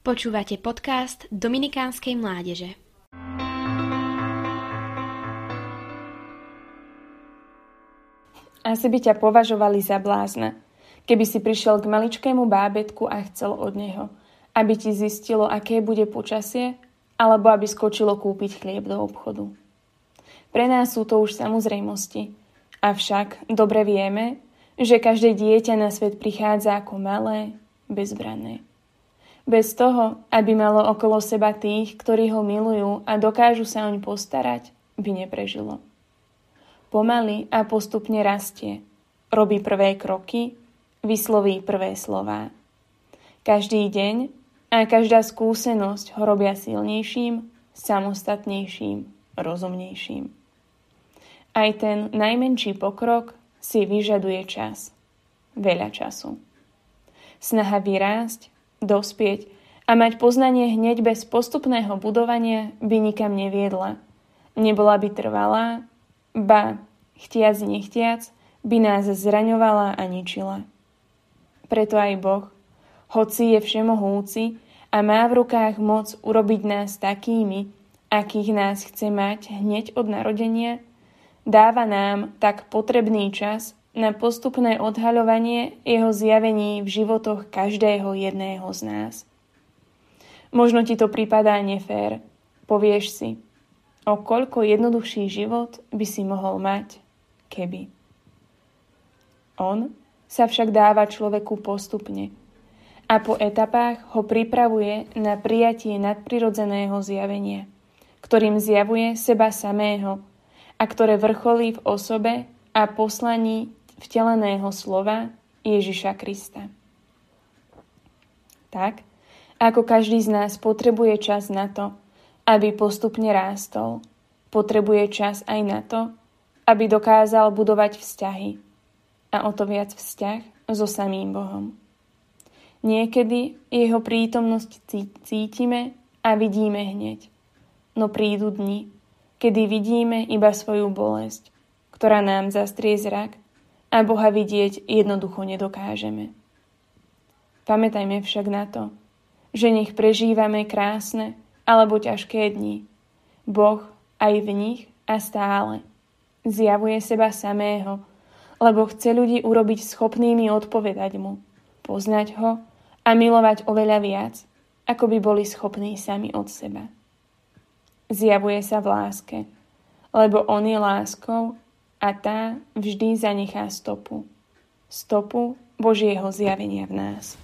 Počúvate podcast Dominikánskej mládeže. Asi by ťa považovali za blázna, keby si prišiel k maličkému bábetku a chcel od neho, aby ti zistilo, aké bude počasie, alebo aby skočilo kúpiť chlieb do obchodu. Pre nás sú to už samozrejmosti, avšak dobre vieme, že každé dieťa na svet prichádza ako malé, bezbranné. Bez toho, aby malo okolo seba tých, ktorí ho milujú a dokážu sa oň postarať, by neprežilo. Pomaly a postupne rastie, robí prvé kroky, vysloví prvé slová. Každý deň a každá skúsenosť ho robia silnejším, samostatnejším, rozumnejším. Aj ten najmenší pokrok si vyžaduje čas. Veľa času. Snaha vyrásť dospieť a mať poznanie hneď bez postupného budovania by nikam neviedla. Nebola by trvalá, ba, chtiac nechtiac, by nás zraňovala a ničila. Preto aj Boh, hoci je všemohúci a má v rukách moc urobiť nás takými, akých nás chce mať hneď od narodenia, dáva nám tak potrebný čas na postupné odhaľovanie jeho zjavení v životoch každého jedného z nás. Možno ti to pripadá nefér. Povieš si, o koľko jednoduchší život by si mohol mať, keby. On sa však dáva človeku postupne a po etapách ho pripravuje na prijatie nadprirodzeného zjavenia, ktorým zjavuje seba samého a ktoré vrcholí v osobe a poslaní vteleného slova Ježiša Krista. Tak, ako každý z nás potrebuje čas na to, aby postupne rástol, potrebuje čas aj na to, aby dokázal budovať vzťahy a o to viac vzťah so samým Bohom. Niekedy jeho prítomnosť cítime a vidíme hneď, no prídu dni, kedy vidíme iba svoju bolesť, ktorá nám zastrie zrak a Boha vidieť jednoducho nedokážeme. Pamätajme však na to, že nech prežívame krásne alebo ťažké dni. Boh aj v nich a stále zjavuje seba samého, lebo chce ľudí urobiť schopnými odpovedať mu, poznať ho a milovať oveľa viac, ako by boli schopní sami od seba. Zjavuje sa v láske, lebo on je láskou a tá vždy zanechá stopu. Stopu Božieho zjavenia v nás.